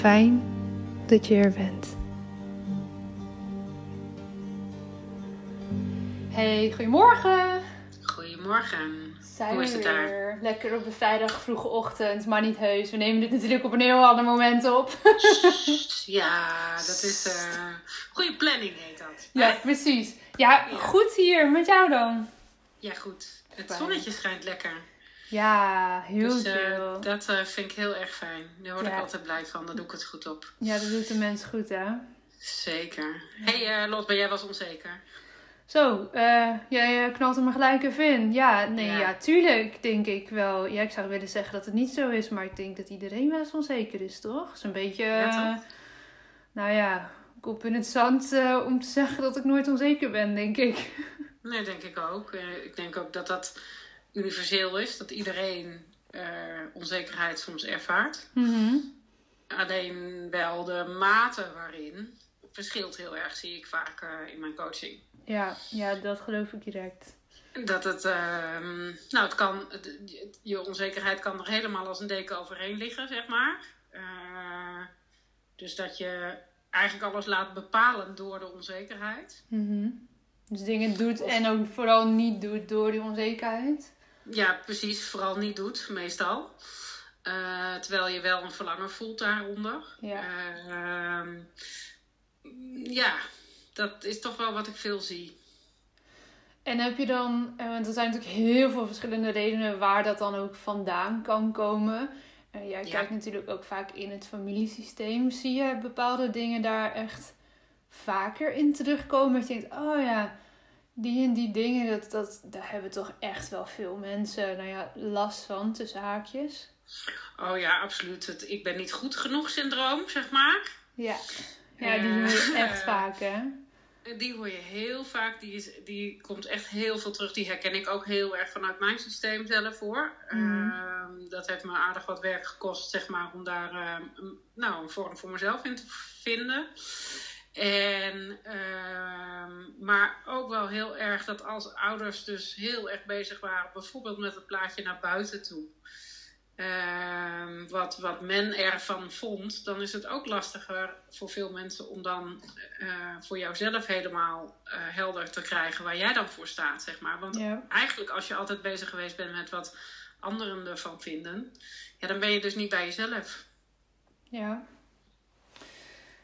Fijn dat je er bent. Hey, goedemorgen. Goedemorgen. Zijn Hoe is het daar? weer? Lekker op de vrijdag vroege ochtend, maar niet heus. We nemen dit natuurlijk op een heel ander moment op. Ja, dat is. eh goede planning heet dat. ja, precies. Ja, Ja. goed hier. Met jou dan? Ja, goed. Het zonnetje schijnt lekker. Ja, heel Dus eh, dat eh, vind ik heel erg fijn. Daar word Ja. ik altijd blij van. Daar doe ik het goed op. Ja, dat doet de mens goed, hè? Zeker. hey, eh Lot, maar jij was onzeker. Zo, jij knalt er maar gelijk even in. Ja, nee, ja. Ja. tuurlijk denk ik wel. Ja, ik zou willen zeggen dat het niet zo is, maar ik denk dat iedereen wel eens onzeker is, toch? Zo'n beetje, Ja, eh, toch? nou ja, kop in het zand om te zeggen dat ik nooit onzeker ben, denk ik. Nee, denk ik ook. Ik denk ook dat dat universeel is. Dat iedereen eh, onzekerheid soms ervaart. Mhm. Alleen wel de mate waarin verschilt heel erg, zie ik vaak eh, in mijn coaching. Ja, ja, dat geloof ik direct. Dat het, ehm, nou, het kan, het- je onzekerheid kan er helemaal als een deken overheen liggen, zeg maar. Eh, dus dat je eigenlijk alles laat bepalen door de onzekerheid. Mhm. Dus dingen doet en ook vooral niet doet door die onzekerheid. Ja, precies, vooral niet doet, meestal. Eh, terwijl je wel een verlangen voelt daaronder. Ja. Eh, ehm, ja, dat is toch wel wat ik veel zie. En heb je dan, eh, want er zijn natuurlijk heel veel verschillende redenen waar dat dan ook vandaan kan komen. Eh, jij Ja. kijkt natuurlijk ook vaak in het familiesysteem. Zie je bepaalde dingen daar echt vaker in terugkomen? Dat je denkt, oh ja, die en die dingen, dat, dat, daar hebben toch echt wel veel mensen nou ja, last van, tussen haakjes. Oh ja, absoluut. Het ik ben niet goed genoeg syndroom, zeg maar. Ja, ja die Eh, hoor je echt vaak, hè? Die hoor je heel vaak. Die, is, die komt echt heel veel terug. Die herken ik ook heel erg vanuit mijn systeem zelf hoor. Mhm. Ehm, dat heeft me aardig wat werk gekost, zeg maar, om daar ehm, nou, een vorm voor mezelf in te vinden. En, ehm, maar ook wel heel erg dat als ouders dus heel erg bezig waren, bijvoorbeeld met het plaatje naar buiten toe. ehm, wat, wat men ervan vond, dan is het ook lastiger voor veel mensen om dan eh, voor jouzelf helemaal eh, helder te krijgen waar jij dan voor staat, zeg maar. Want Ja. eigenlijk als je altijd bezig geweest bent met wat anderen ervan vinden, ja, dan ben je dus niet bij jezelf. Ja.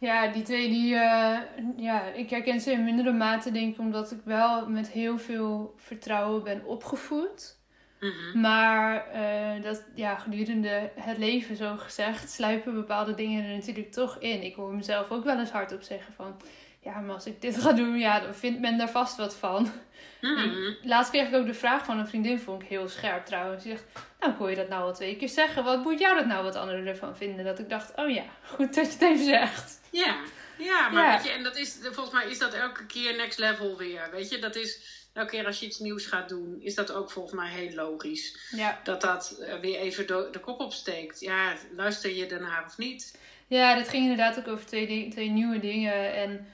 Ja, die twee die, eh, ja, ik herken ze in mindere mate denk ik omdat ik wel met heel veel vertrouwen ben opgevoed. Mhm. Maar eh, dat, ja, gedurende het leven, zo gezegd, sluipen bepaalde dingen er natuurlijk toch in. Ik hoor mezelf ook wel eens hardop zeggen van... Ja, maar als ik dit ga doen, ja, dan vindt men daar vast wat van. Mhm. Laatst kreeg ik ook de vraag van een vriendin, vond ik heel scherp trouwens. Die zegt, nou, hoor je dat nou al twee keer zeggen. Wat moet jou dat nou wat anderen ervan vinden? Dat ik dacht, oh ja, goed dat je het even zegt. Ja, ja maar Ja. weet je, en dat is, volgens mij is dat elke keer next level weer. Weet je, dat is elke keer als je iets nieuws gaat doen, is dat ook volgens mij heel logisch. Ja. Dat dat eh, weer even de, kop opsteekt. Ja, luister je ernaar of niet? Ja, dat ging inderdaad ook over twee, twee nieuwe dingen. En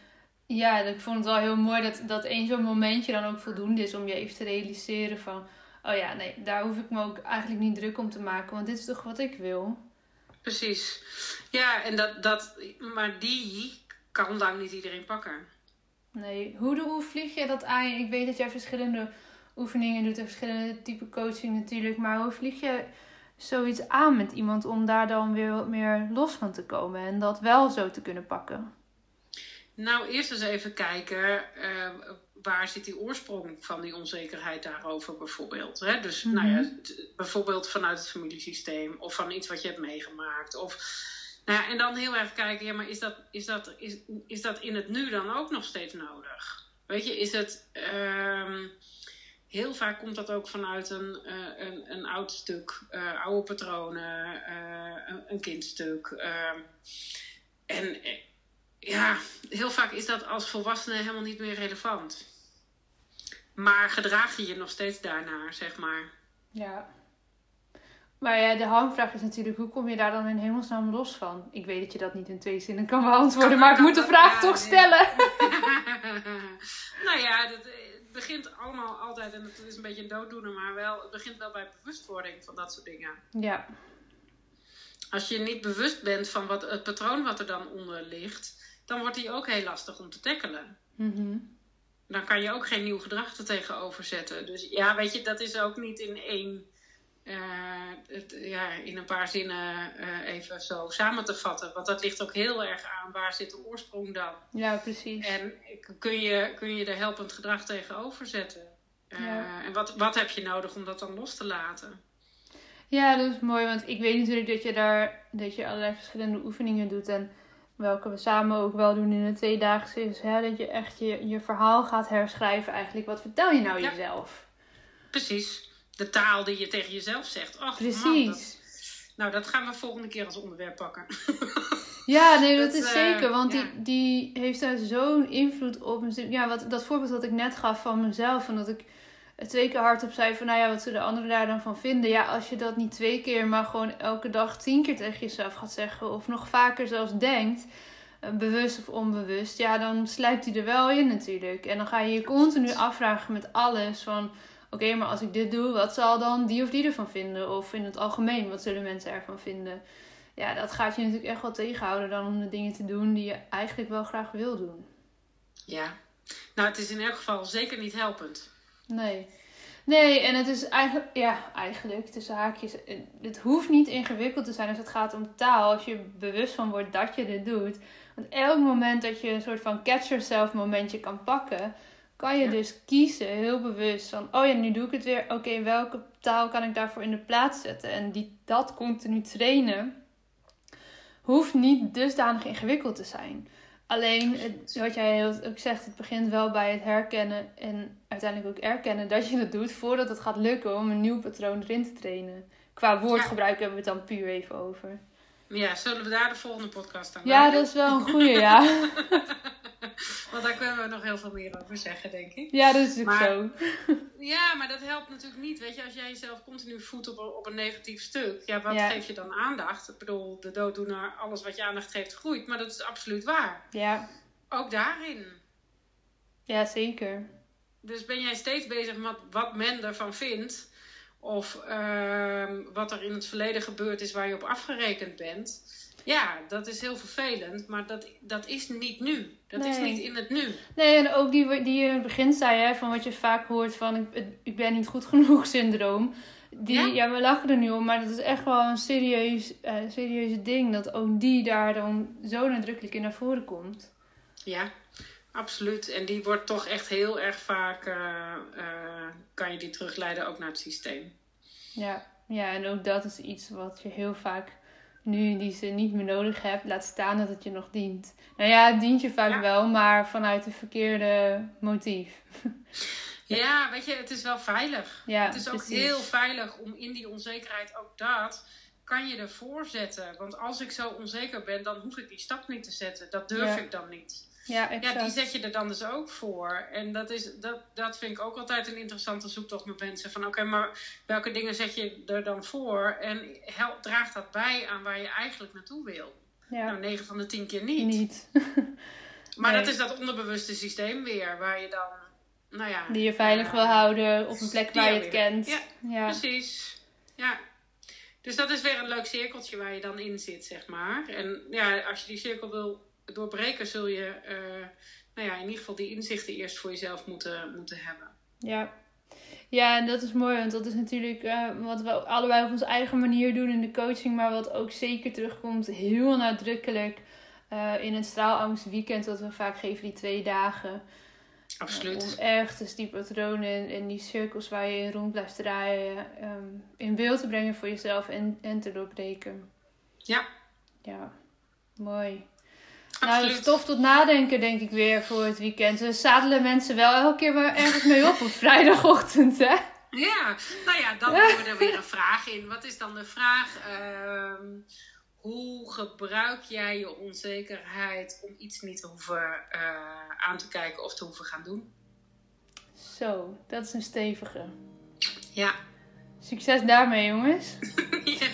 ja, ik vond het wel heel mooi dat, dat één zo'n momentje dan ook voldoende is om je even te realiseren van... Oh ja, nee, daar hoef ik me ook eigenlijk niet druk om te maken, want dit is toch wat ik wil. Precies. Ja, en dat, dat, maar die kan dan niet iedereen pakken. Nee, hoe, hoe vlieg je dat aan? Ik weet dat jij verschillende oefeningen doet en verschillende type coaching natuurlijk. Maar hoe vlieg je zoiets aan met iemand om daar dan weer wat meer los van te komen en dat wel zo te kunnen pakken? Nou, eerst eens even kijken, eh, waar zit die oorsprong van die onzekerheid daarover bijvoorbeeld? Hè? Dus Mhm. nou ja, t- bijvoorbeeld vanuit het familiesysteem of van iets wat je hebt meegemaakt. Of, nou ja, en dan heel erg kijken, ja, maar is dat, is, dat, is, is dat in het nu dan ook nog steeds nodig? Weet je, is het... ehm, heel vaak komt dat ook vanuit een, eh, een, een oud stuk, eh, oude patronen, een, een kindstuk. ehm. en ja, heel vaak is dat als volwassene helemaal niet meer relevant. Maar gedraag je je nog steeds daarnaar, zeg maar. Ja. Maar ja, de hamvraag is natuurlijk, hoe kom je daar dan in hemelsnaam los van? Ik weet dat je dat niet in twee zinnen kan beantwoorden, maar ik moet de vraag Ja, toch stellen. nou ja, dat, het begint allemaal altijd, en het is een beetje een dooddoener, maar wel, het begint wel bij bewustwording van dat soort dingen. Ja, Als je niet bewust bent van wat, het patroon wat er dan onder ligt, dan wordt die ook heel lastig om te tackelen. Mhm. Dan kan je ook geen nieuw gedrag er tegenover zetten. Dus ja, weet je, dat is ook niet in één, eh, het, ja, in een paar zinnen eh, even zo samen te vatten. Want dat ligt ook heel erg aan waar zit de oorsprong dan. ja precies. En kun je, kun je er helpend gedrag tegenover zetten. Eh, Ja. En wat, wat heb je nodig om dat dan los te laten? Ja, dat is mooi, want ik weet natuurlijk dat je daar dat je allerlei verschillende oefeningen doet. En welke we samen ook wel doen in de tweedaagse is hè, dat je echt je, je verhaal gaat herschrijven eigenlijk. Wat vertel je nou Ja. jezelf? Precies. De taal die je tegen jezelf zegt. Ach, Precies. Man, dat, nou, dat gaan we volgende keer als onderwerp pakken. Ja, nee, dat, Dat, is eh, zeker. Want ja. die, die heeft daar zo'n invloed op. Ja, wat, dat voorbeeld wat ik net gaf van mezelf. En dat ik twee keer hardop zei van... Nou ja, wat zullen anderen daar dan van vinden? Ja, als je dat niet twee keer, maar gewoon elke dag tien keer tegen jezelf gaat zeggen. Of nog vaker zelfs denkt. eh, Bewust of onbewust. Ja, dan sluipt hij er wel in natuurlijk. En dan ga je je continu afvragen met alles van... Oké, maar als ik dit doe, wat zal dan die of die ervan vinden? Of in het algemeen, wat zullen mensen ervan vinden? ja, dat gaat je natuurlijk echt wel tegenhouden dan om de dingen te doen die je eigenlijk wel graag wil doen. Ja. Nou, het is in elk geval zeker niet helpend. Nee. Nee, en het is eigenlijk, ja, eigenlijk tussen haakjes, het hoeft niet ingewikkeld te zijn als het gaat om taal, als je bewust van wordt dat je dit doet. Want elk moment dat je een soort van catch yourself momentje kan pakken, kan je Ja. dus kiezen, heel bewust, van oh ja, nu doe ik het weer, oké, welke taal kan ik daarvoor in de plaats zetten? En die, dat continu trainen hoeft niet dusdanig ingewikkeld te zijn. Alleen, het, wat jij heel- ook zegt, het begint wel bij het herkennen en uiteindelijk ook erkennen dat je het doet voordat het gaat lukken om een nieuw patroon erin te trainen. Qua woordgebruik hebben we het dan puur even over. Ja, zullen we daar de volgende podcast aan Ja, dat is wel een goede, ja. Want daar kunnen we nog heel veel meer over zeggen, denk ik. Ja, dat is ook Maar- zo. Ja, maar dat helpt natuurlijk niet. Weet je, als jij jezelf continu voedt op, een- op een negatief stuk, ja, wat Ja. geef je dan aandacht? Ik bedoel, de dooddoener, alles wat je aandacht geeft, groeit. Maar dat is absoluut waar. Ja, Ook daarin. ja zeker. Dus ben jij steeds bezig met wat men ervan vindt, of ehm, wat er in het verleden gebeurd is waar je op afgerekend bent. Ja, dat is heel vervelend, maar dat, dat is niet nu. Dat is niet in het nu. Nee, en ook die, die je in het begin zei, hè, van wat je vaak hoort van ik, ik ben niet goed genoeg syndroom. Die, Ja? ja? we lachen er nu om, maar dat is echt wel een serieus, eh serieuze ding. Dat ook die daar dan zo nadrukkelijk in naar voren komt. Ja, absoluut. En die wordt toch echt heel erg vaak, eh, kan je die terugleiden ook naar het systeem. Ja, ja, en ook dat is iets wat je heel vaak nu die zin niet meer nodig hebt. Laat staan dat het je nog dient. Nou ja, het dient je vaak Ja. wel, maar vanuit een verkeerde motief. Ja, weet je, het is wel veilig. Ja, het is ook precies. heel veilig om in die onzekerheid ook dat kan je ervoor zetten. Want als ik zo onzeker ben, dan hoef ik die stap niet te zetten. Dat durf Ja. ik dan niet. Ja, exact. Ja, die zet je er dan dus ook voor. En dat, is, dat, dat vind ik ook altijd een interessante zoektocht met mensen. Van oké, maar welke dingen zet je er dan voor? En hel- draagt dat bij aan waar je eigenlijk naartoe wil? ja, Nou, 9 van de 10 keer niet. niet. Maar Nee. dat is dat onderbewuste systeem weer, waar je dan, nou ja. Die je veilig wil houden op een plek waar je je het weer- kent. Ja, ja. Precies. Ja. Dus dat is weer een leuk cirkeltje waar je dan in zit, zeg maar. En ja, als je die cirkel wil doorbreken, zul je, eh, nou ja, in ieder geval die inzichten eerst voor jezelf moeten, moeten hebben. Ja. ja, en dat is mooi, want dat is natuurlijk eh, wat we allebei op onze eigen manier doen in de coaching, maar wat ook zeker terugkomt heel nadrukkelijk eh, in het straalangstweekend dat we vaak geven, die twee dagen. Absoluut. Om ergens die patronen en, en die cirkels waar je in rond blijft draaien ehm, in beeld te brengen voor jezelf en, en te doorbreken. Ja, Ja, mooi. Nou, dat is stof tot nadenken, denk ik weer voor het weekend. We zadelen mensen wel elke keer maar ergens mee op op vrijdagochtend, hè? Ja, nou ja, dan doen we er weer een vraag in. Wat is dan de vraag? Ehm, hoe gebruik jij je onzekerheid om iets niet te hoeven eh, aan te kijken of te hoeven gaan doen? Zo, dat is een stevige. Ja. Succes daarmee, jongens. ja.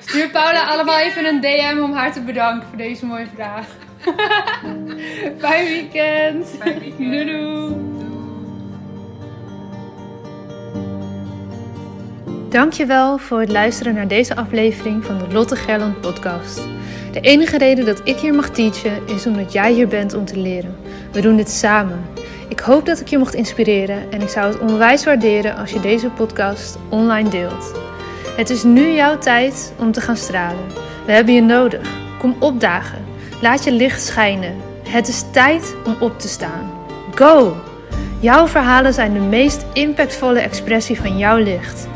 Stuur Paula allemaal even een DM om haar te bedanken voor deze mooie vraag. Fijn weekend. Fijn weekend. Doei doei. Dankjewel voor het luisteren naar deze aflevering van de Lotte Gerland podcast. De enige reden dat ik hier mag teachen is omdat jij hier bent om te leren. We doen dit samen. Ik hoop dat ik je mocht inspireren en ik zou het onwijs waarderen als je deze podcast online deelt. Het is nu jouw tijd om te gaan stralen. We hebben je nodig. Kom opdagen. Laat je licht schijnen. Het is tijd om op te staan. Go! Jouw verhalen zijn de meest impactvolle expressie van jouw licht.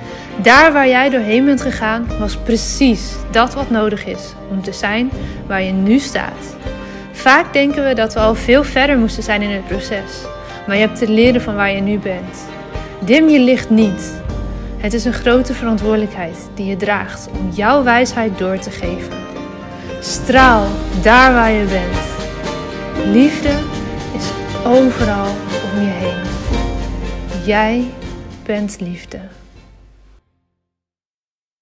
Daar waar jij doorheen bent gegaan, was precies dat wat nodig is om te zijn waar je nu staat. Vaak denken we dat we al veel verder moesten zijn in het proces, maar je hebt te leren van waar je nu bent. Dim je licht niet. Het is een grote verantwoordelijkheid die je draagt om jouw wijsheid door te geven. Straal daar waar je bent. Liefde is overal om je heen. Jij bent liefde.